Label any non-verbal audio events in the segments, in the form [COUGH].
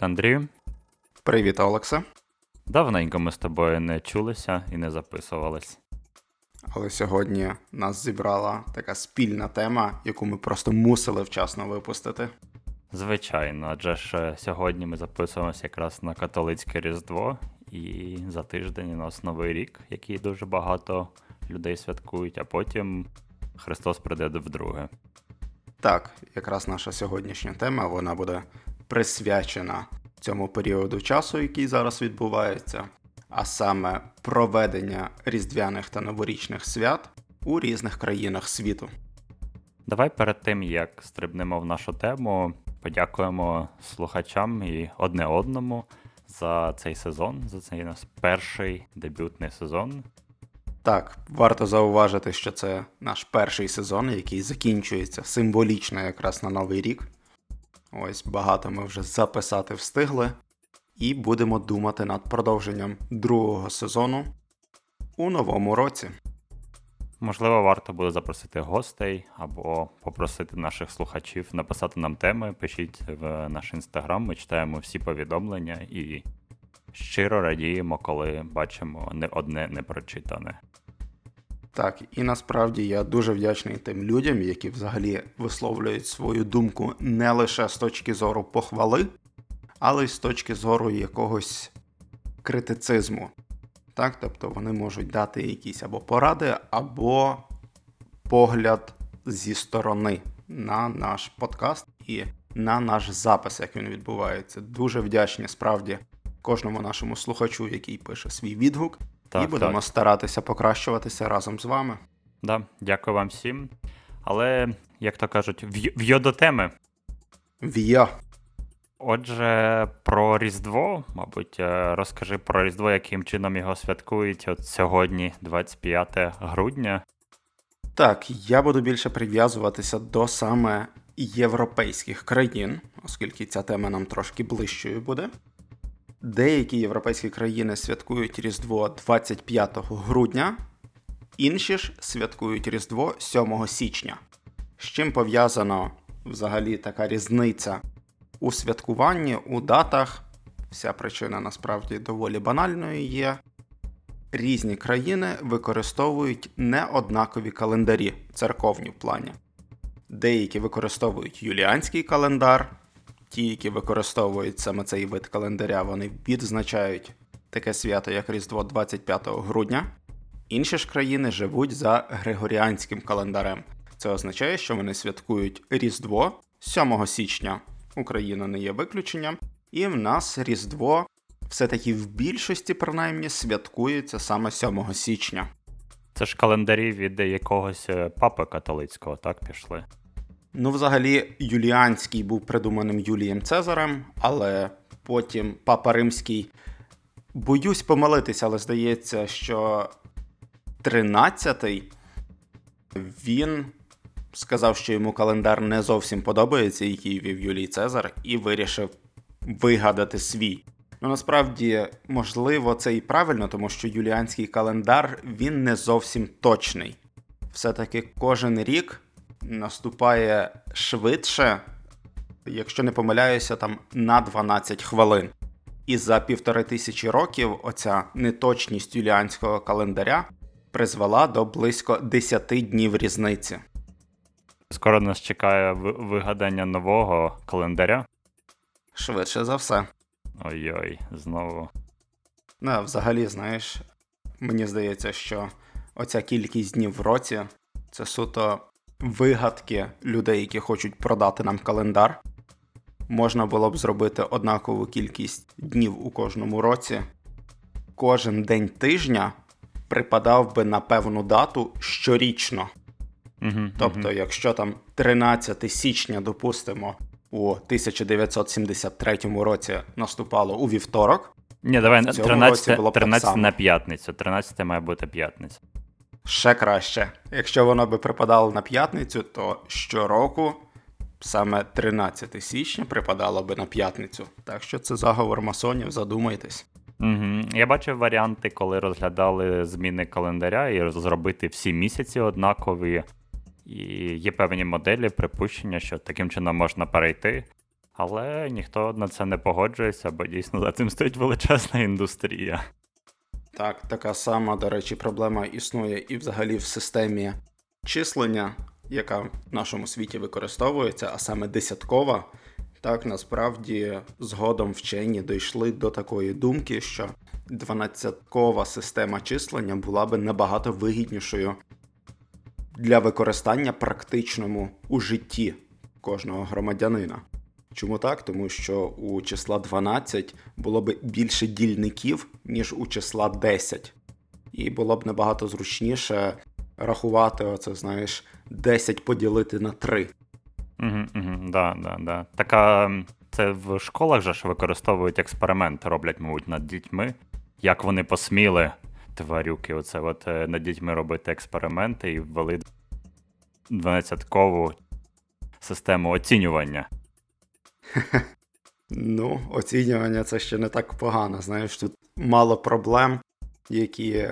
Привіт, Андрію. Привіт, Олекса. Давненько ми з тобою не чулися і не записувались. Але сьогодні нас зібрала така спільна тема, яку ми просто мусили вчасно випустити. Звичайно, адже ж е, сьогодні ми записуємося якраз на католицьке Різдво, і за тиждень у нас новий рік, який дуже багато людей святкують, а потім Христос прийде вдруге. Так, якраз наша сьогоднішня тема вона буде присвячена цьому періоду часу, який зараз відбувається, а саме проведення різдвяних та новорічних свят у різних країнах світу. Давай перед тим, як стрибнемо в нашу тему, подякуємо слухачам і одне одному за цей сезон, за цей нас перший дебютний сезон. Так, варто зауважити, що це наш перший сезон, який закінчується символічно якраз на новий рік. Ось багато ми вже записати встигли, і будемо думати над продовженням другого сезону у новому році. Можливо, варто буде запросити гостей або попросити наших слухачів написати нам теми. Пишіть в наш інстаграм, ми читаємо всі повідомлення і щиро радіємо, коли бачимо не одне непрочитане. Так, і насправді я дуже вдячний тим людям, які взагалі висловлюють свою думку не лише з точки зору похвали, але й з точки зору якогось критицизму. Так, Тобто вони можуть дати якісь або поради, або погляд зі сторони на наш подкаст і на наш запис, як він відбувається. Дуже вдячні справді кожному нашому слухачу, який пише свій відгук. Так, і будемо так. старатися покращуватися разом з вами. Да, Дякую вам всім. Але, як то кажуть, в'йо до теми. В'йо. Отже, про Різдво, мабуть, е, розкажи про Різдво, яким чином його святкують от сьогодні, 25 грудня. Так, я буду більше прив'язуватися до саме європейських країн, оскільки ця тема нам трошки ближчою буде. Деякі європейські країни святкують Різдво 25 грудня, інші ж святкують Різдво 7 січня. З чим пов'язано взагалі така різниця у святкуванні, у датах. Вся причина насправді доволі банальною є. Різні країни використовують неоднакові календарі церковні в плані. Деякі використовують юліанський календар, ті, які використовують саме цей вид календаря, вони відзначають таке свято, як Різдво 25 грудня. Інші ж країни живуть за Григоріанським календарем. Це означає, що вони святкують Різдво 7 січня. Україна не є виключенням, і в нас Різдво все-таки в більшості, принаймні, святкується саме 7 січня. Це ж календарі від якогось е, папи католицького, так пішли? Ну, взагалі, Юліанський був придуманим Юлієм Цезарем, але потім Папа Римський. Боюсь помилитися, але здається, що 13-й він сказав, що йому календар не зовсім подобається, який вів Юлій Цезар, і вирішив вигадати свій. Ну насправді, можливо, це і правильно, тому що юліанський календар він не зовсім точний. Все-таки кожен рік наступає швидше, якщо не помиляюся, там на 12 хвилин. І за півтори тисячі років оця неточність юліанського календаря призвела до близько 10 днів різниці. Скоро нас чекає вигадання нового календаря. Швидше за все. Ой-ой, знову. Ну, взагалі, знаєш, мені здається, що оця кількість днів в році це суто вигадки людей, які хочуть продати нам календар. Можна було б зробити однакову кількість днів у кожному році. Кожен день тижня припадав би на певну дату щорічно. Угу, тобто, угу. якщо там 13 січня, допустимо, у 1973 році наступало у вівторок. Ні, давай 13, 13 на п'ятницю. 13 має бути п'ятниця. Ще краще. Якщо воно би припадало на п'ятницю, то щороку саме 13 січня припадало би на п'ятницю. Так що це заговор масонів, задумайтесь. Угу. Я бачив варіанти, коли розглядали зміни календаря і зробити всі місяці однакові. І є певні моделі, припущення, що таким чином можна перейти Але ніхто на це не погоджується, бо дійсно за цим стоїть величезна індустрія. Так, така сама, до речі, проблема існує і взагалі в системі числення, яка в нашому світі використовується, а саме десяткова. Так, насправді, згодом вчені дійшли до такої думки, що 12-кова система числення була би набагато вигіднішою для використання практичному у житті кожного громадянина. Чому так? Тому що у числа 12 було б більше дільників, ніж у числа 10. І було б набагато зручніше рахувати, оце, знаєш, 10 поділити на 3. Угу, угу, да, да, да. Така м, це в школах же ж використовують експерименти, роблять, мабуть, над дітьми. Як вони посміли, тварюки, оце от е, над дітьми робити експерименти і ввели 12-кову систему оцінювання. [LAUGHS] Ну, оцінювання це ще не так погано. Знаєш, тут мало проблем, які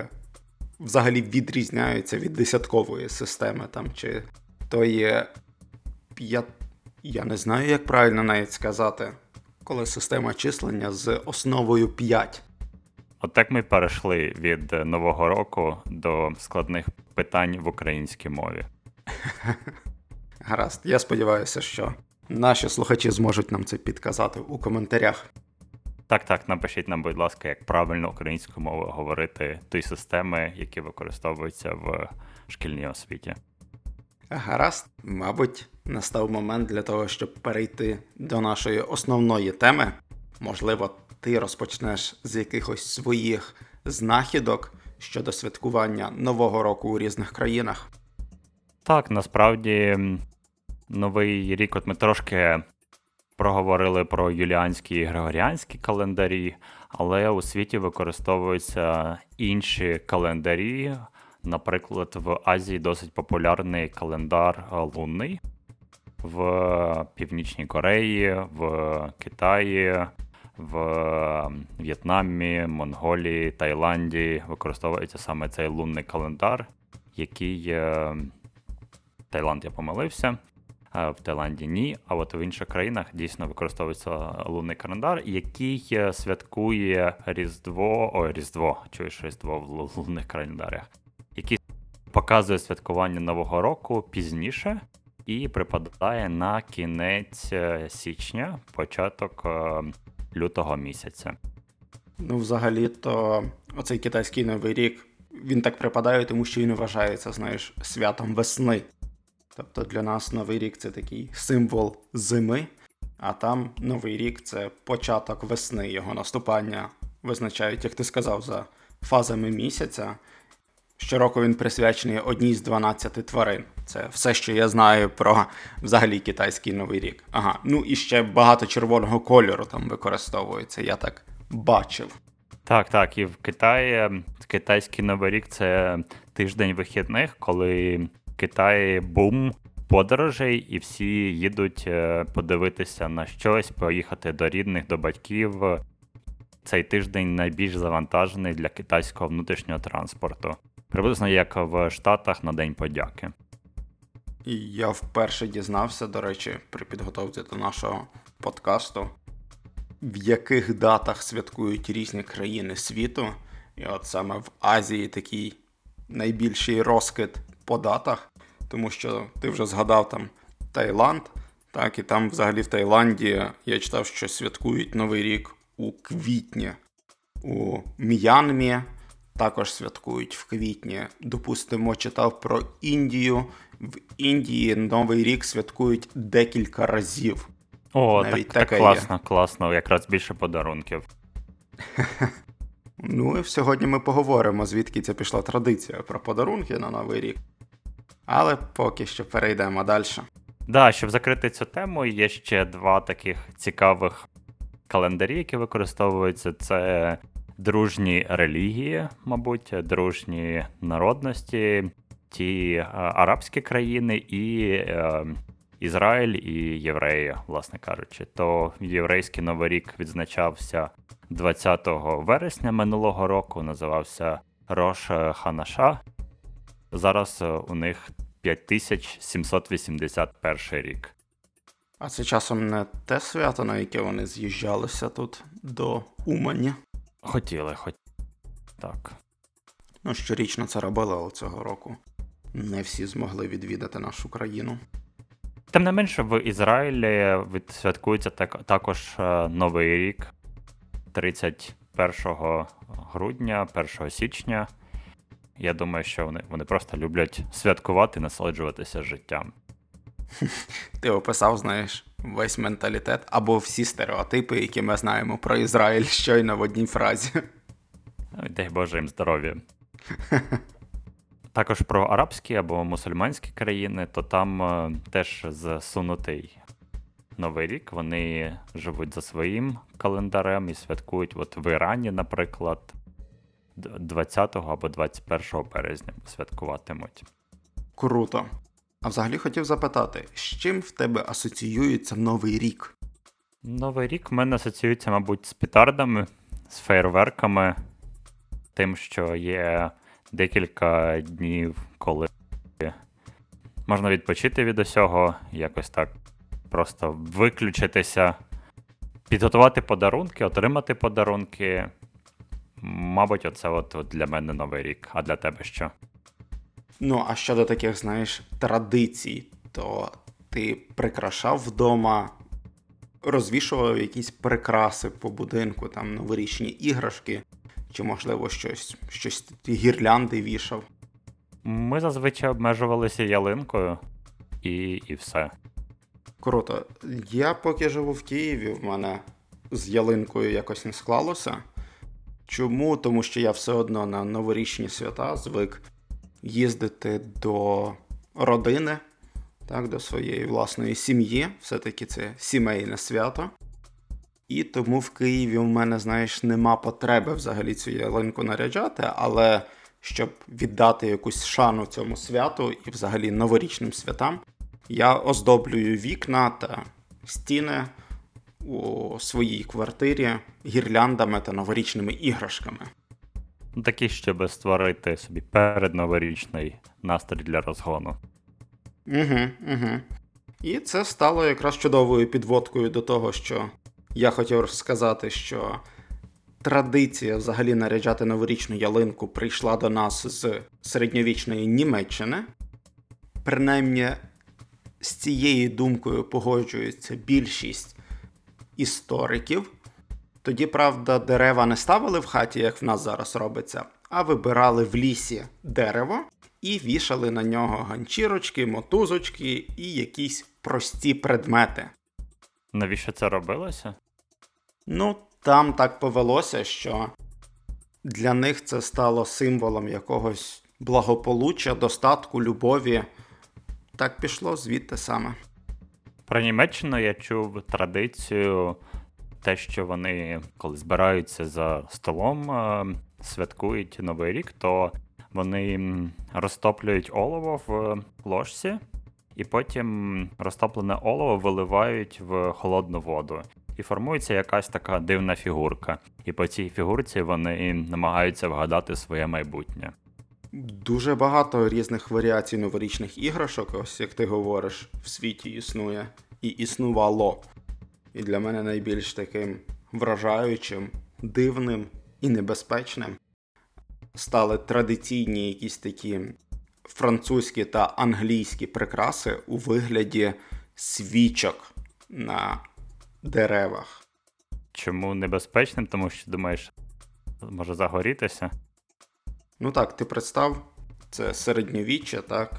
взагалі відрізняються від десяткової системи, там, чи то є. Я, я не знаю, як правильно навіть сказати, коли система числення з основою 5. От так ми перейшли від Нового року до складних питань в українській мові. [LAUGHS] Гаразд, я сподіваюся, що наші слухачі зможуть нам це підказати у коментарях. Так, так, напишіть нам, будь ласка, як правильно українською мовою говорити ті системи, які використовуються в шкільній освіті. Гаразд, мабуть, настав момент для того, щоб перейти до нашої основної теми. Можливо, ти розпочнеш з якихось своїх знахідок щодо святкування Нового року у різних країнах. Так, насправді, новий рік, от ми трошки проговорили про юліанські і григоріанські календарі, але у світі використовуються інші календарі. Наприклад, в Азії досить популярний календар лунний, в Північній Кореї, в Китаї, в В'єтнамі, Монголії, Таїланді використовується саме цей лунний календар, який е, Таїланд я помилився. В Таїланді ні, а от в інших країнах дійсно використовується лунний календар, який е, святкує Різдво, ой, Різдво, чуєш Різдво в лунних календарях, який показує святкування Нового року пізніше і припадає на кінець е, січня, початок е, лютого місяця. Ну, взагалі-то, оцей китайський новий рік він так припадає, тому що він вважається, знаєш, святом весни. Тобто для нас новий рік це такий символ зими, а там новий рік це початок весни, його наступання визначають, як ти сказав, за фазами місяця. Щороку він присвячений одній з 12 тварин. Це все, що я знаю про взагалі китайський новий рік. Ага, ну і ще багато червоного кольору там використовується, я так бачив. Так, так, і в Китаї китайський новий рік це тиждень вихідних, коли Китаї бум подорожей, і всі їдуть е, подивитися на щось, поїхати до рідних, до батьків. Цей тиждень найбільш завантажений для китайського внутрішнього транспорту. Приблизно як в Штатах на День подяки. І я вперше дізнався, до речі, при підготовці до нашого подкасту, в яких датах святкують різні країни світу. І от саме в Азії такий найбільший розкид по датах, тому що ти вже згадав там Таїланд, так, і там взагалі в Таїланді я читав, що святкують Новий рік у квітні. У М'янмі також святкують в квітні. Допустимо, читав про Індію. В Індії Новий рік святкують декілька разів. О, Навіть так, так таке є. класно, класно, якраз більше подарунків. [LAUGHS] Ну і сьогодні ми поговоримо, звідки ця пішла традиція про подарунки на Новий рік. Але поки що перейдемо далі. Да, щоб закрити цю тему, є ще два таких цікавих календарі, які використовуються. Це дружні релігії, мабуть, дружні народності, ті е, арабські країни і е, Ізраїль і євреї, власне кажучи. То єврейський новий рік відзначався 20 вересня минулого року, називався Рош Ханаша. Зараз у них 5781 рік. А це часом не те свято, на яке вони з'їжджалися тут до Умані. Хотіли, хоч. Так. Ну, щорічно це робили, але цього року не всі змогли відвідати нашу країну. Тим не менше, в Ізраїлі відсвяткується так, також е, Новий рік 31 грудня, 1 січня. Я думаю, що вони, вони просто люблять святкувати, насолоджуватися життям. Ти описав, знаєш, весь менталітет або всі стереотипи, які ми знаємо про Ізраїль щойно в одній фразі. Ой, Дай Боже їм здоров'я. Також про арабські або мусульманські країни, то там е, теж засунутий Новий рік. Вони живуть за своїм календарем і святкують. От в Ірані, наприклад, 20 або 21 березня святкуватимуть. Круто. А взагалі хотів запитати, з чим в тебе асоціюється Новий рік? Новий рік в мене асоціюється, мабуть, з петардами, з фейерверками, тим, що є декілька днів, коли можна відпочити від усього, якось так просто виключитися, підготувати подарунки, отримати подарунки. Мабуть, оце от, от для мене новий рік. А для тебе що? Ну, а щодо таких, знаєш, традицій, то ти прикрашав вдома, розвішував якісь прикраси по будинку, там новорічні іграшки, чи, можливо, щось, щось гірлянди вішав. Ми зазвичай обмежувалися ялинкою і, і все. Круто. Я поки живу в Києві, в мене з ялинкою якось не склалося. Чому? Тому що я все одно на новорічні свята звик їздити до родини, так, до своєї власної сім'ї. Все-таки це сімейне свято. І тому в Києві в мене, знаєш, нема потреби взагалі цю ялинку наряджати, але щоб віддати якусь шану цьому святу і взагалі новорічним святам, я оздоблюю вікна та стіни у своїй квартирі гірляндами та новорічними іграшками. Такі, щоб створити собі передноворічний настрій для розгону. Угу, угу. І це стало якраз чудовою підводкою до того, що я хотів сказати, що традиція взагалі наряджати новорічну ялинку прийшла до нас з середньовічної Німеччини. Принаймні, з цією думкою погоджується більшість істориків. Тоді, правда, дерева не ставили в хаті, як в нас зараз робиться, а вибирали в лісі дерево і вішали на нього ганчірочки, мотузочки і якісь прості предмети. Навіщо це робилося? Ну, там так повелося, що для них це стало символом якогось благополуччя, достатку, любові. Так пішло звідти саме. Про Німеччину я чув традицію, те, що вони, коли збираються за столом, е, святкують Новий рік, то вони розтоплюють олово в ложці, і потім розтоплене олово виливають в холодну воду. І формується якась така дивна фігурка. І по цій фігурці вони намагаються вгадати своє майбутнє. Дуже багато різних варіацій новорічних іграшок, ось як ти говориш, в світі існує і існувало. І для мене найбільш таким вражаючим, дивним і небезпечним стали традиційні якісь такі французькі та англійські прикраси у вигляді свічок на деревах. Чому небезпечним? Тому що думаєш, може загорітися? Ну так, ти представ, це середньовіччя, так?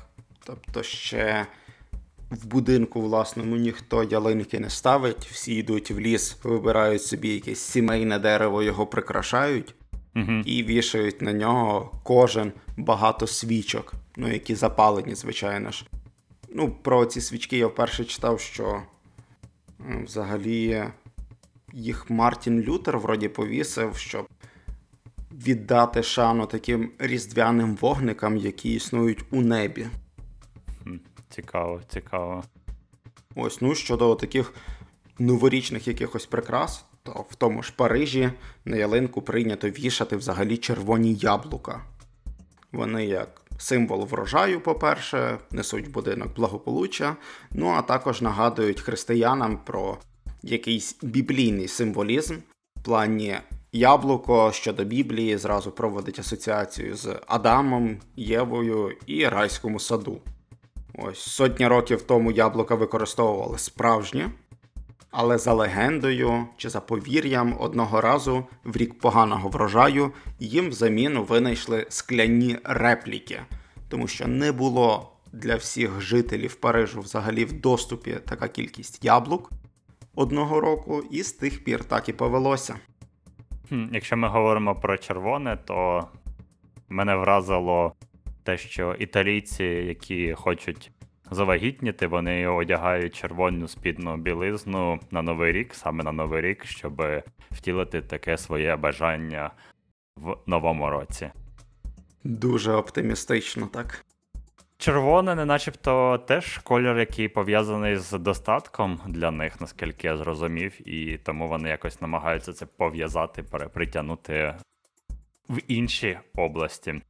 Тобто ще в будинку власному ніхто ялинки не ставить, всі йдуть в ліс, вибирають собі якесь сімейне дерево, його прикрашають Угу. і вішають на нього кожен багато свічок, ну які запалені, звичайно ж. Ну, про ці свічки я вперше читав, що взагалі їх Мартін Лютер вроді повісив, щоб віддати шану таким різдвяним вогникам, які існують у небі. Цікаво, цікаво. Ось, ну щодо таких новорічних якихось прикрас, то в тому ж Парижі на ялинку прийнято вішати взагалі червоні яблука. Вони як символ врожаю, по-перше, несуть в будинок благополуччя, ну а також нагадують християнам про якийсь біблійний символізм в плані яблуко щодо Біблії зразу проводить асоціацію з Адамом, Євою і райському саду. Ось сотні років тому яблука використовували справжні, але за легендою чи за повір'ям одного разу в рік поганого врожаю їм взамін винайшли скляні репліки, тому що не було для всіх жителів Парижу взагалі в доступі така кількість яблук одного року, і з тих пір так і повелося. Якщо ми говоримо про червоне, то мене вразило те, що італійці, які хочуть завагітніти, вони одягають червону спідну білизну на новий рік, саме на новий рік, щоб втілити таке своє бажання в новому році. Дуже оптимістично, так. Червоне, не начебто теж колір, який пов'язаний з достатком для них, наскільки я зрозумів, і тому вони якось намагаються це пов'язати, притягнути в інші області.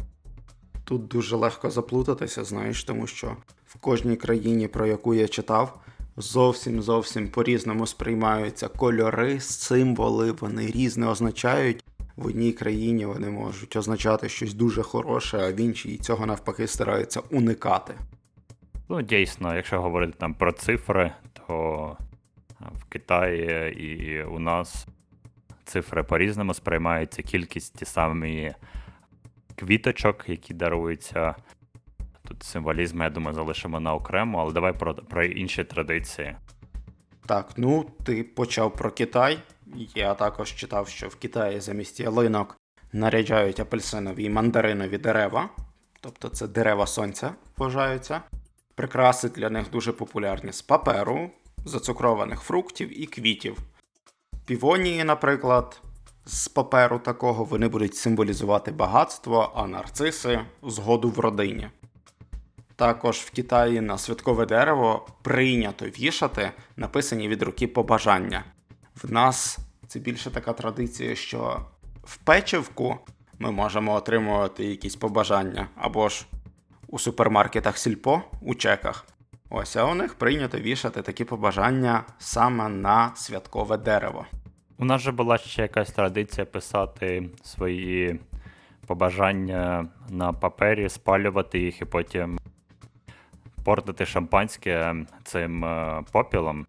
Тут дуже легко заплутатися, знаєш, тому що в кожній країні, про яку я читав, зовсім зовсім по-різному сприймаються кольори, символи, вони різне означають. В одній країні вони можуть означати щось дуже хороше, а в іншій цього навпаки стараються уникати. Ну, дійсно, якщо говорити там про цифри, то в Китаї і у нас цифри по-різному сприймаються кількість ті самі квіточок, які даруються. Тут символізм, я думаю, залишимо на окремо, але давай про, про інші традиції. Так, ну ти почав про Китай. Я також читав, що в Китаї замість ялинок наряджають апельсинові і мандаринові дерева, тобто це дерева сонця вважаються. Прикраси для них дуже популярні з паперу, зацукрованих фруктів і квітів. Півонії, наприклад, з паперу такого вони будуть символізувати багатство, а нарциси згоду в родині. Також в Китаї на святкове дерево прийнято вішати написані від руки побажання. В нас це більше така традиція, що в печивку ми можемо отримувати якісь побажання, або ж у супермаркетах сільпо у чеках. Ось, а у них прийнято вішати такі побажання саме на святкове дерево. У нас же була ще якась традиція писати свої побажання на папері, спалювати їх і потім портити шампанське цим е, попілом.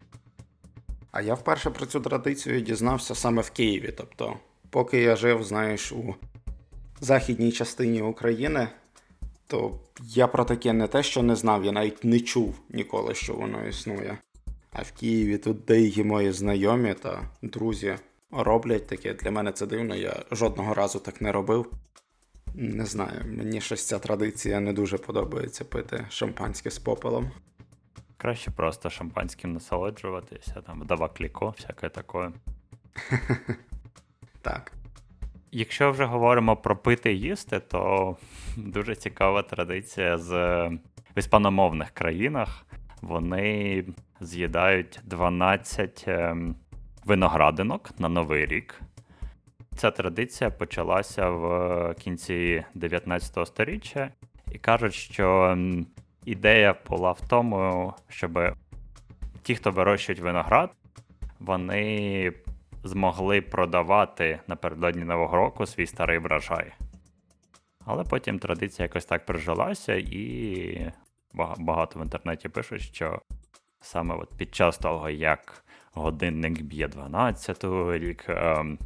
А я вперше про цю традицію дізнався саме в Києві. Тобто, поки я жив, знаєш, у західній частині України, то я про таке не те, що не знав, я навіть не чув ніколи, що воно існує. А в Києві тут деякі мої знайомі та друзі роблять таке. Для мене це дивно, я жодного разу так не робив. Не знаю, мені щось ця традиція не дуже подобається пити шампанське з попелом. Краще просто шампанським насолоджуватися, там вдова кліко, всяке таке. [LAUGHS] Так. Якщо вже говоримо про пити і їсти, то дуже цікава традиція з в іспаномовних країнах. Вони з'їдають 12 ем, виноградинок на Новий рік. Ця традиція почалася в кінці 19 століття, і кажуть, що ідея була в тому, щоб ті, хто вирощують виноград, вони змогли продавати напередодні Нового року свій старий врожай. Але потім традиція якось так прижилася, і багато в інтернеті пишуть, що саме от під час того, як годинник б'є 12 рік, ем,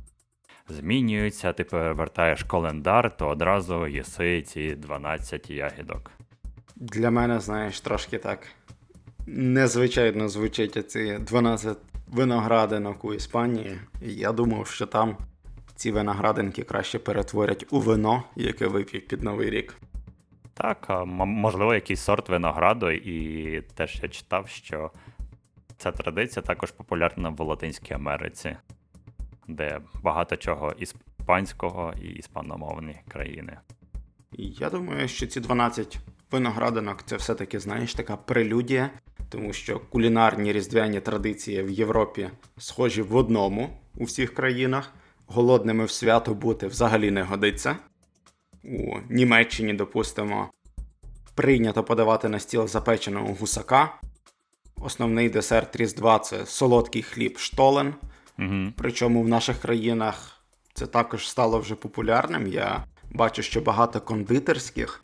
змінюється, ти повертаєш календар, то одразу їси ці 12 ягідок. Для мене, знаєш, трошки так незвичайно звучить ці 12 виноградинок у Іспанії. Я думав, що там ці виноградинки краще перетворять у вино, яке вип'ють під Новий рік. Так, а можливо, якийсь сорт винограду, і теж я читав, що ця традиція також популярна в Латинській Америці, де багато чого іспанського і іспаномовні країни. Я думаю, що ці 12 виноградинок це все-таки, знаєш, така прелюдія, тому що кулінарні різдвяні традиції в Європі схожі в одному у всіх країнах. Голодними в свято бути взагалі не годиться. У Німеччині, допустимо, прийнято подавати на стіл запеченого гусака. Основний десерт Різдва це солодкий хліб штолен. Угу. Причому в наших країнах це також стало вже популярним. Я бачу, що багато кондитерських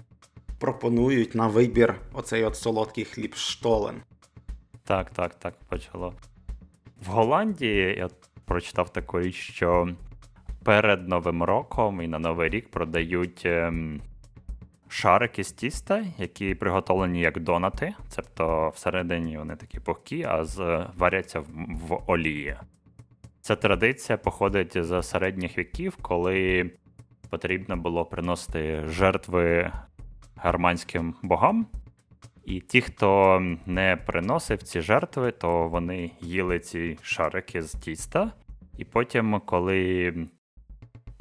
пропонують на вибір оцей от солодкий хліб штолен. Так, так, так, почало. В Голландії я прочитав річ, що перед Новим роком і на Новий рік продають ем, шарики з тіста, які приготовлені як донати. Тобто всередині вони такі пухкі, а з, варяться в, в олії. Ця традиція походить з середніх віків, коли потрібно було приносити жертви германським богам. І ті, хто не приносив ці жертви, то вони їли ці шарики з тіста. І потім, коли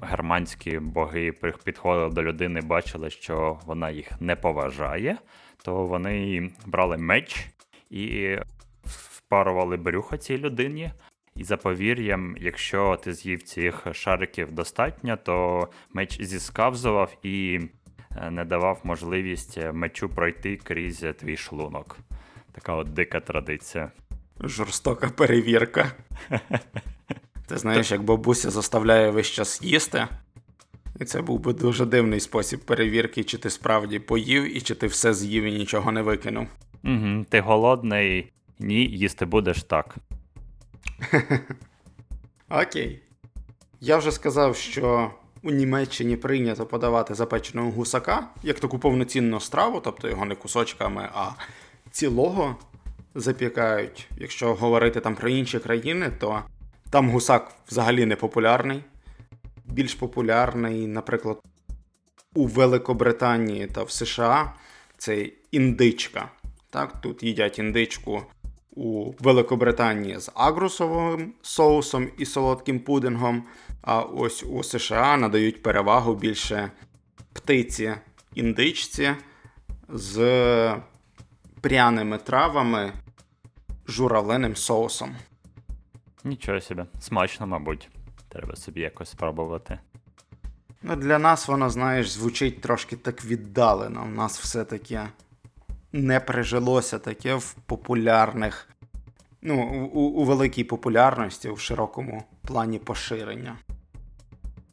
германські боги підходили до людини, бачили, що вона їх не поважає, то вони брали меч і впарували брюхо цій людині. І за повір'ям, якщо ти з'їв цих шариків достатньо, то меч зіскавзував і не давав можливість е, мечу пройти крізь е, твій шлунок. Така от дика традиція. Жорстока перевірка. [LAUGHS] Ти знаєш, як бабуся заставляє весь час їсти. І це був би дуже дивний спосіб перевірки, чи ти справді поїв, і чи ти все з'їв і нічого не викинув. Угу, ти голодний, ні, їсти будеш так. [LAUGHS] Окей. Я вже сказав, що у Німеччині прийнято подавати запеченого гусака як таку повноцінну страву, тобто його не кусочками, а цілого запікають. Якщо говорити там про інші країни, то там гусак взагалі не популярний. Більш популярний, наприклад, у Великобританії та в США це індичка. Так, тут їдять індичку у Великобританії з агрусовим соусом і солодким пудингом. А ось у США надають перевагу більше птиці індичці з пряними травами, журавлиним соусом. Нічого собі. Смачно, мабуть. Треба собі якось спробувати. Ну, для нас воно, знаєш, звучить трошки так віддалено. У нас все-таки не прижилося таке в популярних, ну, у, у великій популярності, в широкому плані поширення.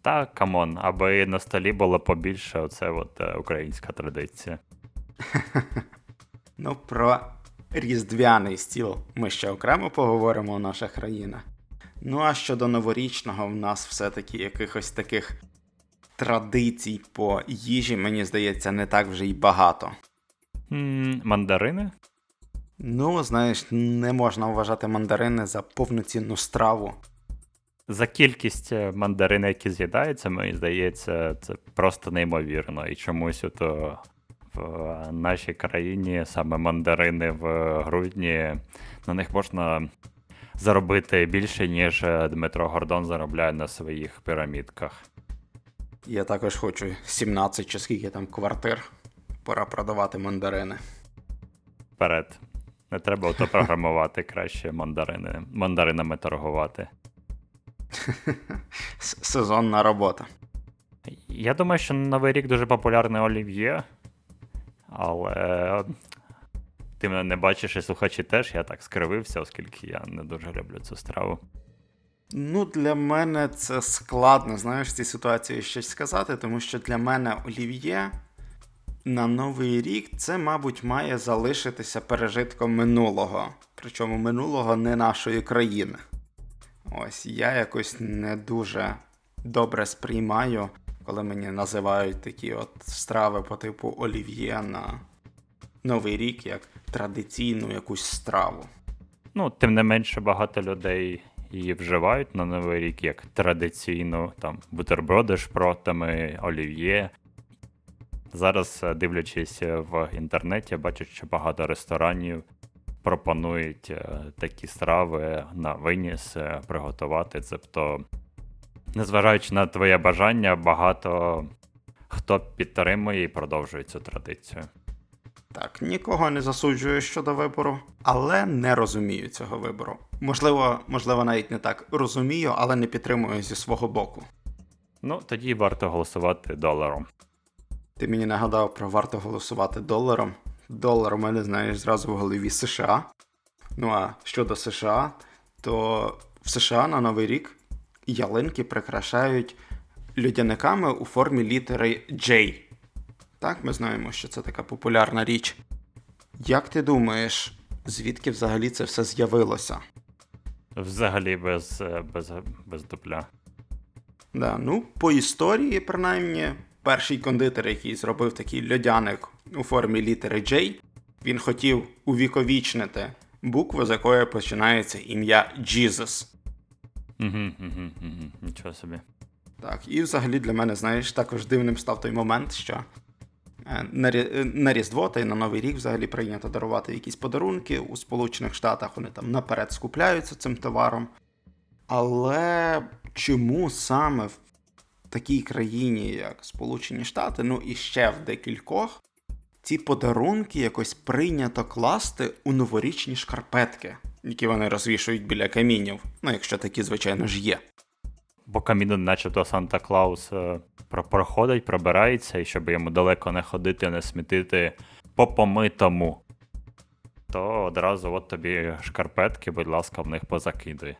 Та come on, аби на столі було побільше, оце от е, українська традиція. [LAUGHS] Ну, про різдвяний стіл ми ще окремо поговоримо у наших країнах. Ну а щодо новорічного, в нас все-таки якихось таких традицій по їжі, мені здається, не так вже й багато. мандарини? Ну, знаєш, не можна вважати мандарини за повноцінну страву. За кількість е, мандарин, які з'їдаються, мені здається, це просто неймовірно. І чомусь от е, в нашій країні саме мандарини в грудні на них можна заробити більше, ніж е, Дмитро Гордон заробляє на своїх пірамідках. Я також хочу 17 чи скільки там квартир. Пора продавати мандарини. Вперед. Не треба ото програмувати краще мандарини, мандаринами торгувати. [LAUGHS] Сезонна робота. Я думаю, що Новий рік дуже популярне олів'є, але ти мене не бачиш і слухачі теж, я так скривився, оскільки я не дуже люблю цю страву. Ну, для мене це складно, знаєш, в цій ситуації щось сказати, тому що для мене олів'є на Новий рік це, мабуть, має залишитися пережитком минулого. Причому минулого не нашої країни. Ось я якось не дуже добре сприймаю, коли мені називають такі от страви по типу олів'є на Новий рік як традиційну якусь страву. Ну, тим не менше, багато людей її вживають на Новий рік як традиційну, там бутерброди шпротами, олів'є. Зараз, е, дивлячись е, в інтернеті, бачу, що багато ресторанів пропонують е, такі страви на виніс е, приготувати. Тобто, незважаючи на твоє бажання, багато хто підтримує і продовжує цю традицію. Так, нікого не засуджую щодо вибору, але не розумію цього вибору. Можливо, можливо, навіть не так розумію, але не підтримую зі свого боку. Ну, тоді варто голосувати доларом. Ти мені нагадав про варто голосувати доларом. Долар у мене, знаєш, зразу в голові США. Ну а щодо США, то в США на Новий рік ялинки прикрашають людяниками у формі літери J. Так, ми знаємо, що це така популярна річ. Як ти думаєш, звідки взагалі це все з'явилося? Взагалі без, без, без дупля. Да, ну, по історії, принаймні, перший кондитер, який зробив такий льодяник у формі літери J, він хотів увіковічнити букву, з якої починається ім'я Jesus. Угу, угу, угу. Нічого собі. Так, і взагалі для мене, знаєш, також дивним став той момент, що е, е, на Різдво та й на Новий рік взагалі прийнято дарувати якісь подарунки. У Сполучених Штатах вони там наперед скупляються цим товаром. Але чому саме в такій країні, як Сполучені Штати, ну і ще в декількох, ці подарунки якось прийнято класти у новорічні шкарпетки, які вони розвішують біля камінів, ну якщо такі, звичайно ж, є. Бо каміну, начебто Санта Клаус е, проходить, пробирається, і щоб йому далеко не ходити, не смітити по помитому. То одразу от тобі шкарпетки, будь ласка, в них позакидуй.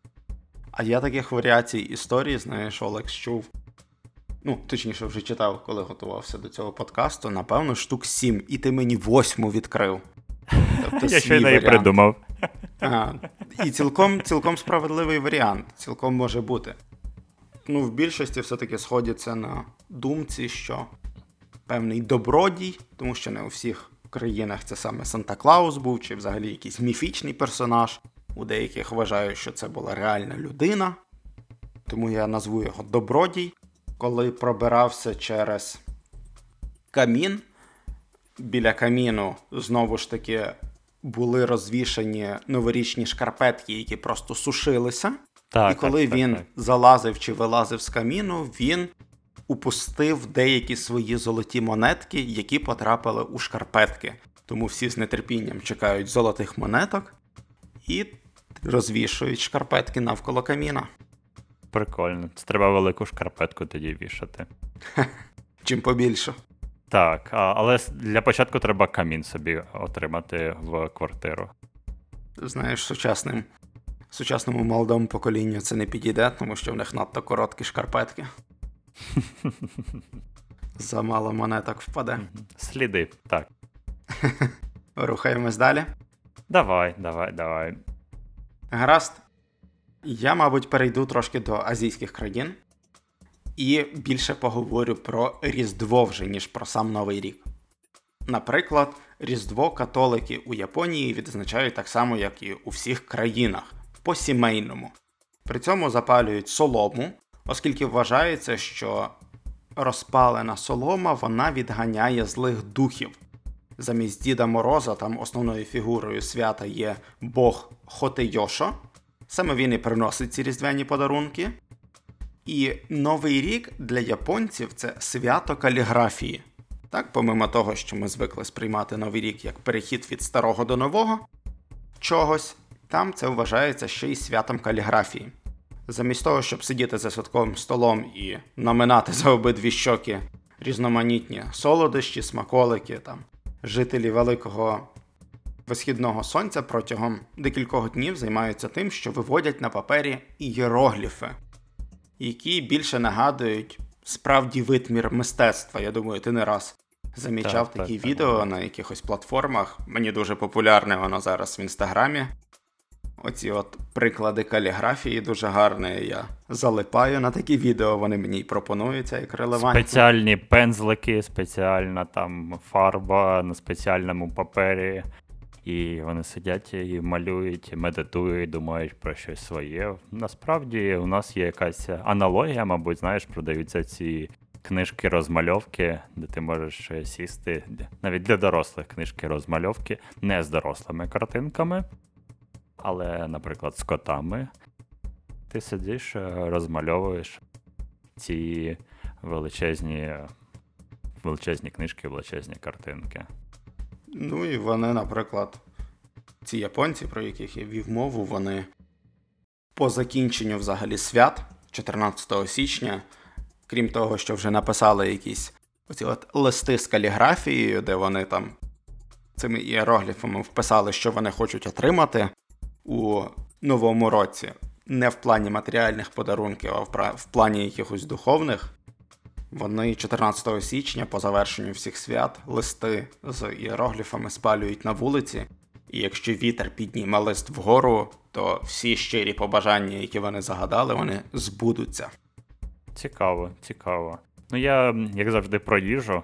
А я таких варіацій історії, знаєш, Олекс чув. Ну, точніше, вже читав, коли готувався до цього подкасту, напевно, штук сім, і ти мені восьму відкрив. Тобто Я щойно її придумав. Ага. І цілком, цілком справедливий варіант, цілком може бути. Ну, в більшості все-таки сходяться на думці, що певний добродій, тому що не у всіх країнах це саме Санта Клаус був, чи взагалі якийсь міфічний персонаж. У деяких вважають, що це була реальна людина. Тому я назву його добродій. Коли пробирався через камін, біля каміну знову ж таки були розвішані новорічні шкарпетки, які просто сушилися. Так, і коли так, так, він так. залазив чи вилазив з каміну, він упустив деякі свої золоті монетки, які потрапили у шкарпетки. Тому всі з нетерпінням чекають золотих монеток і розвішують шкарпетки навколо каміна. Прикольно. Це треба велику шкарпетку тоді вішати. Чим побільше. Так, але для початку треба камін собі отримати в квартиру. Знаєш, сучасним, сучасному молодому поколінню це не підійде, тому що в них надто короткі шкарпетки. [LAUGHS] Замало монеток впаде. Сліди, так. [LAUGHS] Рухаємось далі. Давай, давай, давай. Гаразд. Я, мабуть, перейду трошки до азійських країн і більше поговорю про Різдво вже, ніж про сам Новий рік. Наприклад, Різдво католики у Японії відзначають так само, як і у всіх країнах, по сімейному. При цьому запалюють солому, оскільки вважається, що розпалена солома вона відганяє злих духів. Замість Діда Мороза там основною фігурою свята є Бог Хотейошо. Саме він і приносить ці різдвяні подарунки. І Новий рік для японців це свято каліграфії. Так, помимо того, що ми звикли сприймати Новий рік як перехід від старого до нового чогось, там це вважається ще й святом каліграфії. Замість того, щоб сидіти за святковим столом і наминати за обидві щоки різноманітні солодощі, смаколики, там, жителі великого висхідного сонця протягом декількох днів займаються тим, що виводять на папері ієрогліфи, які більше нагадують справді витмір мистецтва. Я думаю, ти не раз замічав Так, такі так, так. відео на якихось платформах. Мені дуже популярне воно зараз в інстаграмі. Оці от приклади каліграфії дуже гарні. Я залипаю на такі відео, вони мені й пропонуються як релевантні. Спеціальні пензлики, спеціальна там фарба на спеціальному папері. І вони сидять і малюють, і медитують, думають про щось своє. Насправді у нас є якась аналогія, мабуть, знаєш, продаються ці книжки розмальовки, де ти можеш сісти, навіть для дорослих книжки розмальовки, не з дорослими картинками, але, наприклад, з котами. Ти сидиш, е, розмальовуєш ці величезні, величезні книжки, величезні картинки. Ну і вони, наприклад, ці японці, про яких я вів мову, вони по закінченню взагалі свят 14 січня, крім того, що вже написали якісь оці от листи з каліграфією, де вони там цими іерогліфами вписали, що вони хочуть отримати у новому році. Не в плані матеріальних подарунків, а в плані якихось духовних. Вони 14 січня по завершенню всіх свят листи з іерогліфами спалюють на вулиці, і якщо вітер підніме лист вгору, то всі щирі побажання, які вони загадали, вони збудуться. Цікаво, цікаво. Ну я, як завжди, про їжу.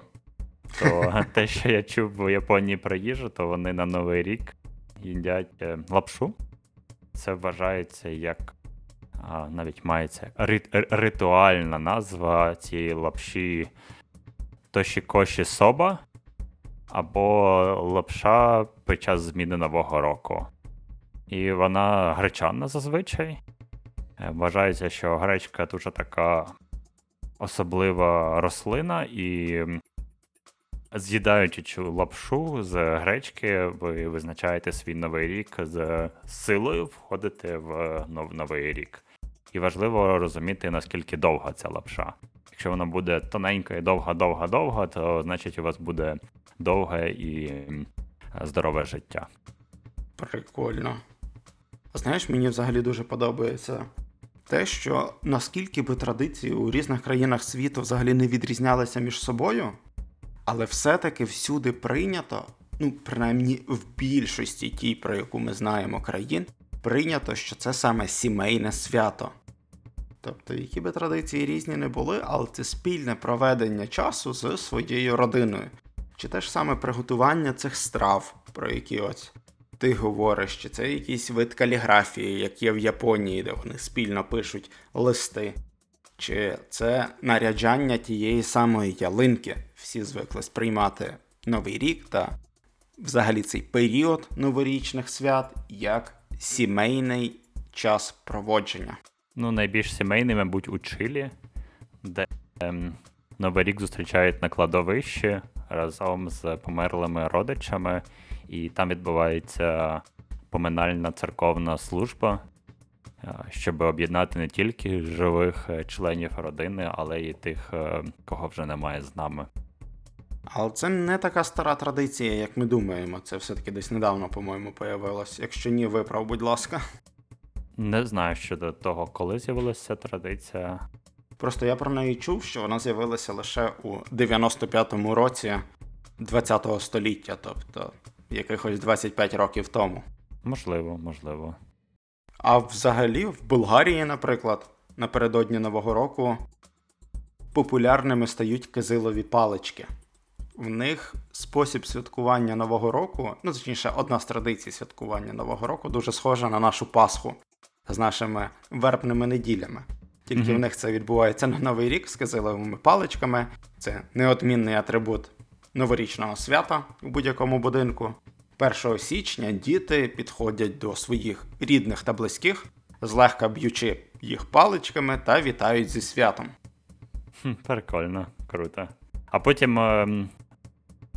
То [LAUGHS] те, що я чув в Японії про їжу, то вони на Новий рік їдять е, лапшу. Це вважається як навіть мається рит, ритуальна назва цієї лапші Тошікоші Соба або лапша під час зміни Нового року. І вона гречана зазвичай. Е, вважається, що гречка дуже така особлива рослина, і з'їдаючи цю лапшу з гречки, ви визначаєте свій новий рік з силою входити в новий рік. І важливо розуміти, наскільки довга ця лапша. Якщо вона буде тоненька і довга-довга-довга, то значить у вас буде довге і здорове життя. Прикольно. Знаєш, мені взагалі дуже подобається те, що наскільки би традиції у різних країнах світу взагалі не відрізнялися між собою, але все-таки всюди прийнято, ну, принаймні в більшості тій, про яку ми знаємо країн, прийнято, що це саме сімейне свято. Тобто, які би традиції різні не були, але це спільне проведення часу з своєю родиною. Чи те ж саме приготування цих страв, про які ось ти говориш, чи це якийсь вид каліграфії, як є в Японії, де вони спільно пишуть листи, чи це наряджання тієї самої ялинки. Всі звикли сприймати Новий рік та взагалі цей період новорічних свят як сімейний час проводження. Ну, найбільш сімейний, мабуть, у Чилі, де ем, Новий рік зустрічають на кладовищі разом з померлими родичами, і там відбувається поминальна церковна служба, е, щоб об'єднати не тільки живих е, членів родини, але й тих, е, кого вже немає з нами. Але це не така стара традиція, як ми думаємо. Це все-таки десь недавно, по-моєму, появилось. Якщо ні, виправ, будь ласка. Не знаю щодо того, коли з'явилася традиція. Просто я про неї чув, що вона з'явилася лише у 95-му році 20-го століття, тобто якихось 25 років тому. Можливо, можливо. А взагалі, в Болгарії, наприклад, напередодні Нового року популярними стають кизилові палички. В них спосіб святкування Нового року, ну точніше, одна з традицій святкування Нового року дуже схожа на нашу Пасху з нашими вербними неділями. Тільки mm-hmm. в них це відбувається на Новий рік з кизиловими паличками. Це неодмінний атрибут новорічного свята у будь-якому будинку. 1 січня діти підходять до своїх рідних та близьких, злегка б'ючи їх паличками та вітають зі святом. Прикольно, круто. А потім е,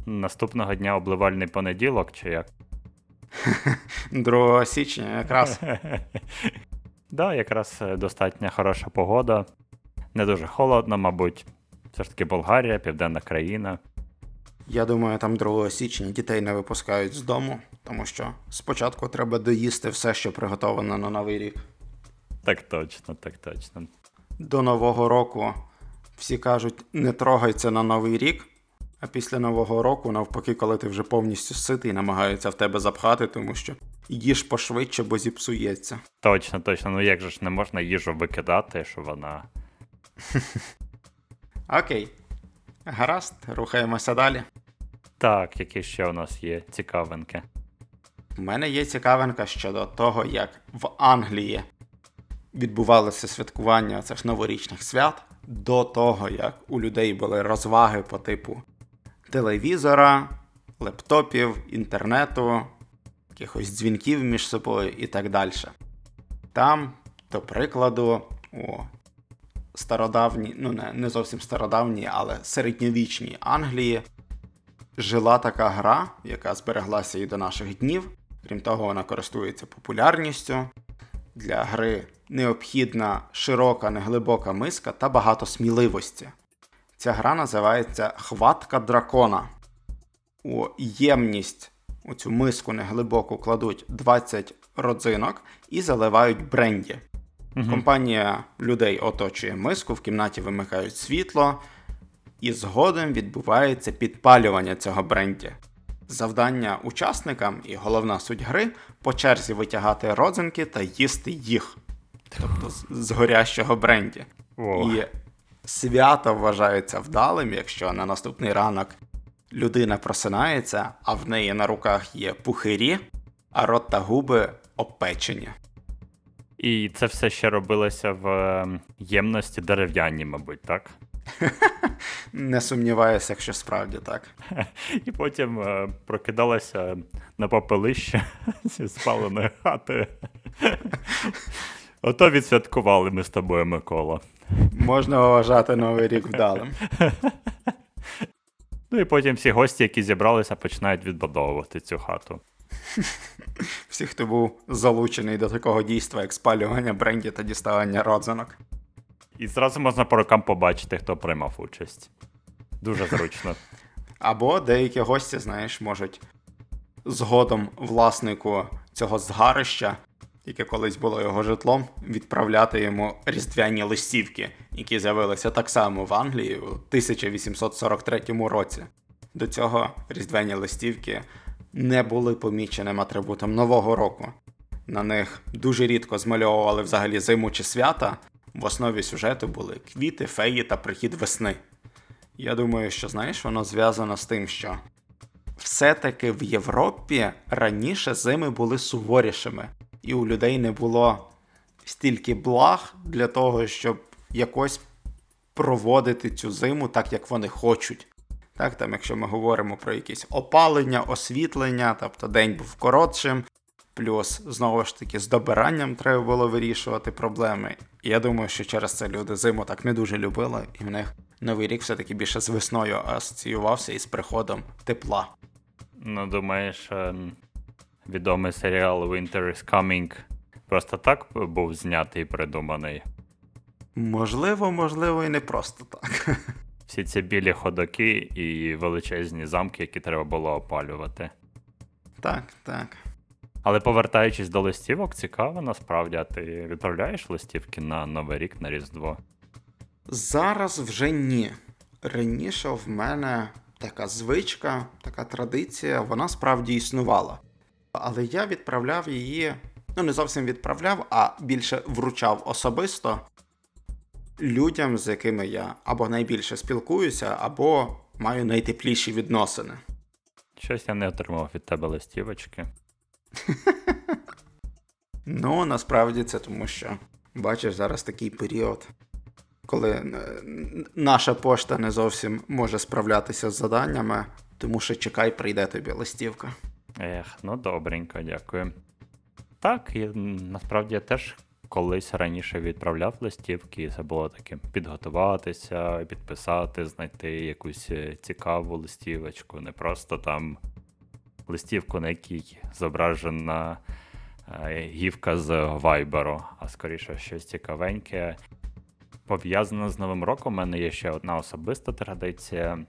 наступного дня обливальний понеділок, чи як? 2 січня якраз. [LAUGHS] да, якраз е, достатньо хороша погода. Не дуже холодно, мабуть. Все ж таки Болгарія, південна країна. Я думаю, там 2 січня дітей не випускають з дому, тому що спочатку треба доїсти все, що приготовано на Новий рік. Так точно, так точно. До Нового року всі кажуть, не трогайся на Новий рік, а після Нового року, навпаки, коли ти вже повністю ситий, намагаються в тебе запхати, тому що їж пошвидше, бо зіпсується. Точно, точно. Ну як же ж не можна їжу викидати, що вона. [LAUGHS] Окей. Гаразд, рухаємося далі. Так, які ще у нас є цікавинки. У мене є цікавинка щодо того, як в Англії відбувалося святкування цих новорічних свят до того, як у людей були розваги по типу телевізора, лептопів, інтернету, якихось дзвінків між собою і так далі. Там, до прикладу, у стародавній, ну не, не зовсім стародавній, але середньовічній Англії жила така гра, яка збереглася і до наших днів. Крім того, вона користується популярністю. Для гри необхідна широка, неглибока миска та багато сміливості. Ця гра називається Хватка дракона. У ємність у цю миску неглибоку кладуть 20 родзинок і заливають бренді. Компанія людей оточує миску, в кімнаті вимикають світло, і згодом відбувається підпалювання цього бренді. Завдання учасникам і головна суть гри по черзі витягати родзинки та їсти їх, тобто з, з горящого бренді. О. І свято вважається вдалим, якщо на наступний ранок людина просинається, а в неї на руках є пухирі, а рот та губи опечені. І це все ще робилося в ем, ємності дерев'яній, мабуть, так? [LAUGHS] Не сумніваюся, якщо справді так. [LAUGHS] І потім е, прокидалося на попелище [LAUGHS] зі спаленої хати. Ото відсвяткували ми з тобою, Микола. Можна вважати новий рік вдалим. [LAUGHS] Ну і потім всі гості, які зібралися, починають відбудовувати цю хату. [LAUGHS] Всі, хто був залучений до такого дійства, як спалювання бренді та діставання родзинок. І зразу можна по рукам побачити, хто приймав участь. Дуже зручно. [LAUGHS] Або деякі гості, знаєш, можуть згодом власнику цього згарища, яке колись було його житлом, відправляти йому різдвяні листівки, які з'явилися так само в Англії у 1843 році. До цього різдвяні листівки не були поміченим атрибутом Нового року. На них дуже рідко змальовували взагалі зиму чи свята. В основі сюжету були квіти, феї та прихід весни. Я думаю, що знаєш, воно зв'язано з тим, що все-таки в Європі раніше зими були суворішими, і у людей не було стільки благ для того, щоб якось проводити цю зиму так, як вони хочуть. Так, там, якщо ми говоримо про якісь опалення, освітлення, тобто день був коротшим, плюс знову ж таки з добиранням треба було вирішувати проблеми. Я думаю, що через це люди зиму так не дуже любили, і в них новий рік все-таки більше з весною асоціювався і з приходом тепла. Ну, думаєш, ем, відомий серіал Winter is Coming просто так був знятий і придуманий. Можливо, можливо, і не просто так. [LAUGHS] Всі ці білі ходоки і величезні замки, які треба було опалювати. Так, так. Але повертаючись до листівок, цікаво насправді, а ти відправляєш листівки на Новий рік на Різдво? Зараз вже ні. Раніше в мене така звичка, така традиція, вона справді існувала. Але я відправляв її, ну не зовсім відправляв, а більше вручав особисто людям, з якими я або найбільше спілкуюся, або маю найтепліші відносини. Щось я не отримав від тебе листівочки. [LAUGHS] Ну, насправді це тому, що бачиш зараз такий період, коли е, наша пошта не зовсім може справлятися з заданнями, тому що чекай, прийде тобі листівка. Ех, ну добренько, дякую. Так, і насправді я теж колись раніше відправляв листівки, і це було таким підготуватися, підписати, знайти якусь е, цікаву листівочку, не просто там листівку, на якій зображена е, гівка з вайберу, а скоріше щось цікавеньке. Пов'язано з Новим роком, у мене є ще одна особиста традиція.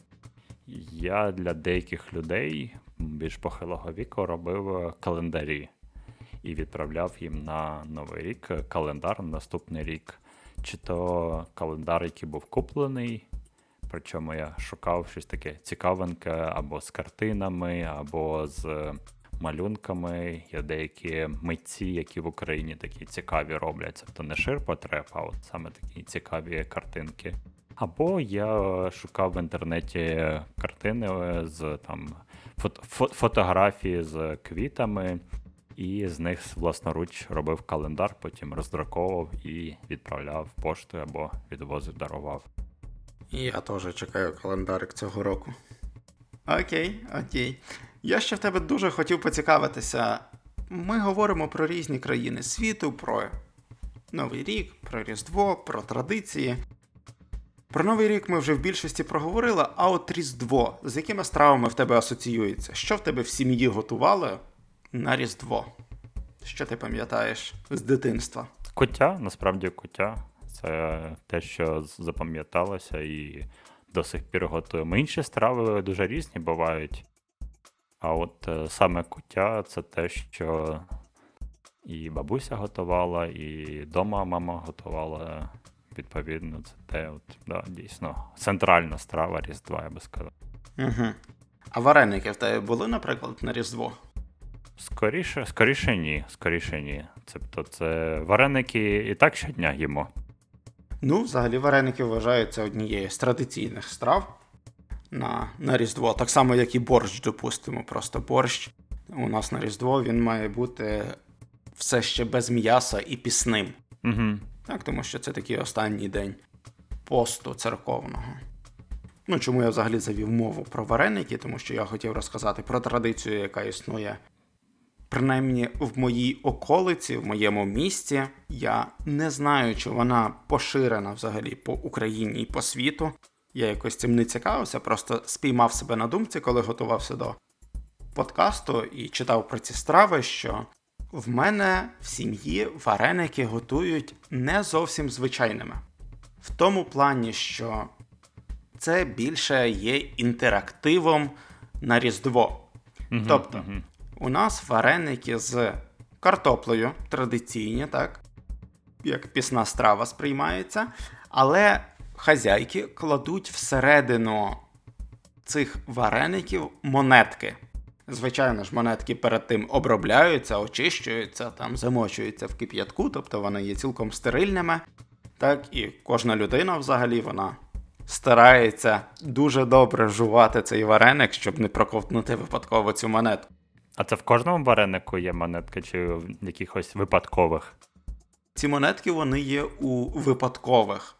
Я для деяких людей більш похилого віку робив е, календарі і відправляв їм на Новий рік е, календар на наступний рік. Чи то календар, який був куплений, причому я шукав щось таке цікавеньке або з картинами, або з е, малюнками. Є деякі митці, які в Україні такі цікаві роблять. Тобто не ширпотреб, а от саме такі цікаві картинки. Або я шукав в інтернеті картини з там фото- фотографії з квітами, і з них власноруч робив календар, потім роздруковував і відправляв поштою або відвозив, дарував. Я теж чекаю календарик цього року. Окей, окей. Я ще в тебе дуже хотів поцікавитися. Ми говоримо про різні країни світу, про Новий рік, про Різдво, про традиції. Про Новий рік ми вже в більшості проговорили, а от Різдво, з якими стравами в тебе асоціюється? Що в тебе в сім'ї готували на Різдво? Що ти пам'ятаєш з дитинства? Куття, насправді куття. Це те, що запам'яталося, і до сих пір готуємо. Інші страви дуже різні бувають. А от е, саме куття це те, що і бабуся готувала, і дома мама готувала. Відповідно, це те, от, да, дійсно, центральна страва Різдва, я би сказав. Угу. А вареники в тебе були, наприклад, на Різдво? Скоріше, скоріше ні. Скоріше ні. Тобто це вареники і так щодня їмо. Ну, взагалі, вареники вважаються однією з традиційних страв на, на Різдво. Так само, як і борщ, допустимо. Просто борщ у нас на Різдво він має бути все ще без м'яса і пісним. Угу. Так, тому що це такий останній день посту церковного. Ну, чому я взагалі завів мову про вареники, тому що я хотів розказати про традицію, яка існує принаймні в моїй околиці, в моєму місті. Я не знаю, чи вона поширена взагалі по Україні і по світу. Я якось цим не цікавився, просто спіймав себе на думці, коли готувався до подкасту і читав про ці страви, що в мене в сім'ї вареники готують не зовсім звичайними. В тому плані, що це більше є інтерактивом на Різдво. Угу, Тобто, угу. у нас вареники з картоплею, традиційні, так? Як пісна страва сприймається, але хазяйки кладуть всередину цих вареників монетки. Звичайно ж, монетки перед тим обробляються, очищуються, там замочуються в кип'ятку, тобто вони є цілком стерильними. Так, і кожна людина взагалі вона старається дуже добре жувати цей вареник, щоб не проковтнути випадково цю монетку. А це в кожному варенику є монетка, чи в якихось випадкових? Ці монетки вони є у випадкових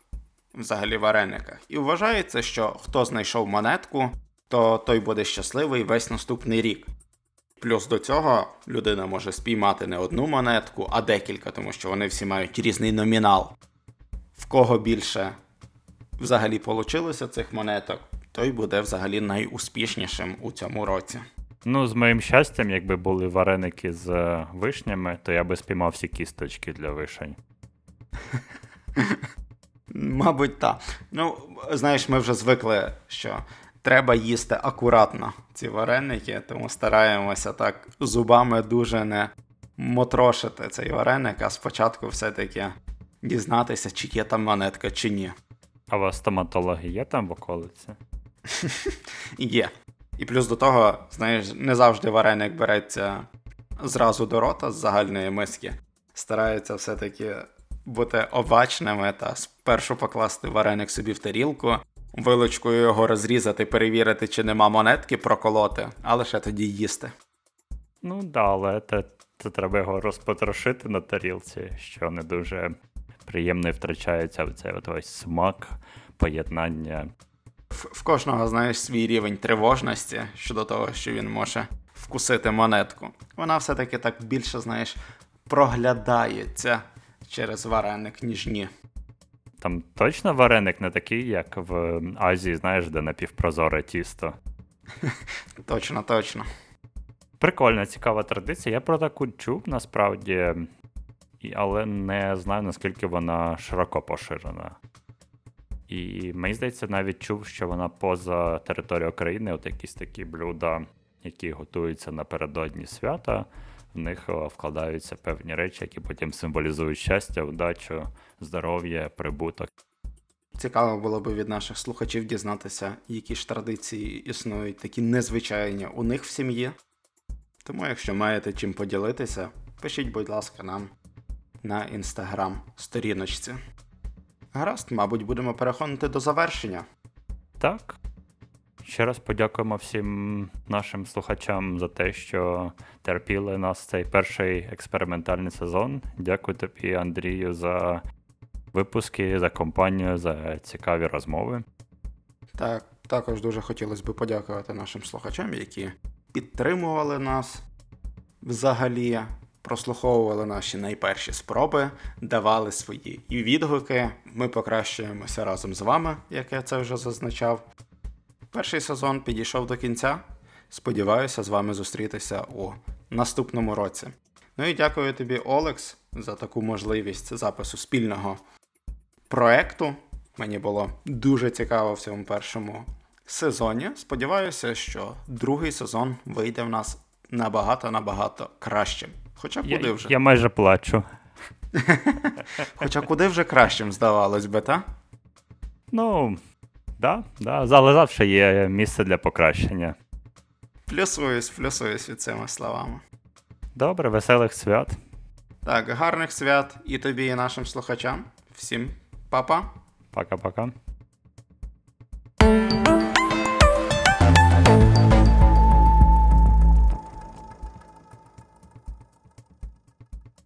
взагалі варениках. І вважається, що хто знайшов монетку, то той буде щасливий весь наступний рік. Плюс до цього людина може спіймати не одну монетку, а декілька, тому що вони всі мають різний номінал. В кого більше взагалі получилося цих монеток, той буде взагалі найуспішнішим у цьому році. Ну, з моїм щастям, якби були вареники з е, вишнями, то я би спіймав всі кісточки для вишень. [LAUGHS] Мабуть, так. Ну, знаєш, ми вже звикли, що треба їсти акуратно ці вареники, тому стараємося так зубами дуже не мотрошити цей вареник, а спочатку все-таки дізнатися, чи є там монетка, чи ні. А у вас стоматологи є там в околиці? [LAUGHS] Є. І плюс до того, знаєш, не завжди вареник береться зразу до рота з загальної миски. Стараються все-таки бути обачними та спершу покласти вареник собі в тарілку, вилочкою його розрізати, перевірити, чи нема монетки, проколоти, а лише тоді їсти. Ну да, але це, це треба його розпотрошити на тарілці, що не дуже приємно і втрачається в цей от ось смак, поєднання. В, в кожного, знаєш, свій рівень тривожності щодо того, що він може вкусити монетку. Вона все-таки так більше, знаєш, проглядається через вареник, ніж ні. Там точно вареник не такий, як в Азії, знаєш, де напівпрозоре тісто. [LAUGHS] Точно, точно. Прикольна, цікава традиція. Я про таку чув насправді, але не знаю, наскільки вона широко поширена. І мені здається, навіть чув, що вона поза територією України, от якісь такі блюда, які готуються напередодні свята, в них вкладаються певні речі, які потім символізують щастя, удачу, здоров'я, прибуток. Цікаво було би від наших слухачів дізнатися, які ж традиції існують такі незвичайні у них в сім'ї. Тому, якщо маєте чим поділитися, пишіть, будь ласка, нам на інстаграм сторіночці. Гаразд, мабуть, будемо переходити до завершення. Так. Ще раз подякуємо всім нашим слухачам за те, що терпіли нас цей перший експериментальний сезон. Дякую тобі, Андрію, за випуски, за компанію, за цікаві розмови. Так, також дуже хотілося б подякувати нашим слухачам, які підтримували нас взагалі, прослуховували наші найперші спроби, давали свої відгуки. Ми покращуємося разом з вами, як я це вже зазначав. Перший сезон підійшов до кінця. Сподіваюся з вами зустрітися у наступному році. Ну і дякую тобі, Олекс, за таку можливість запису спільного проекту Мені було дуже цікаво в цьому першому сезоні. Сподіваюся, що другий сезон вийде в нас набагато-набагато кращим. Хоча куди вже? я майже плачу. [LAUGHS] Хоча куди вже кращим, здавалось би, та? Ну, да, да, але завжди є місце для покращення. Плюсуюсь, плюсуюсь від цими словами. Добре, веселих свят. Так, гарних свят і тобі, і нашим слухачам. Всім па-па. Пока-пока.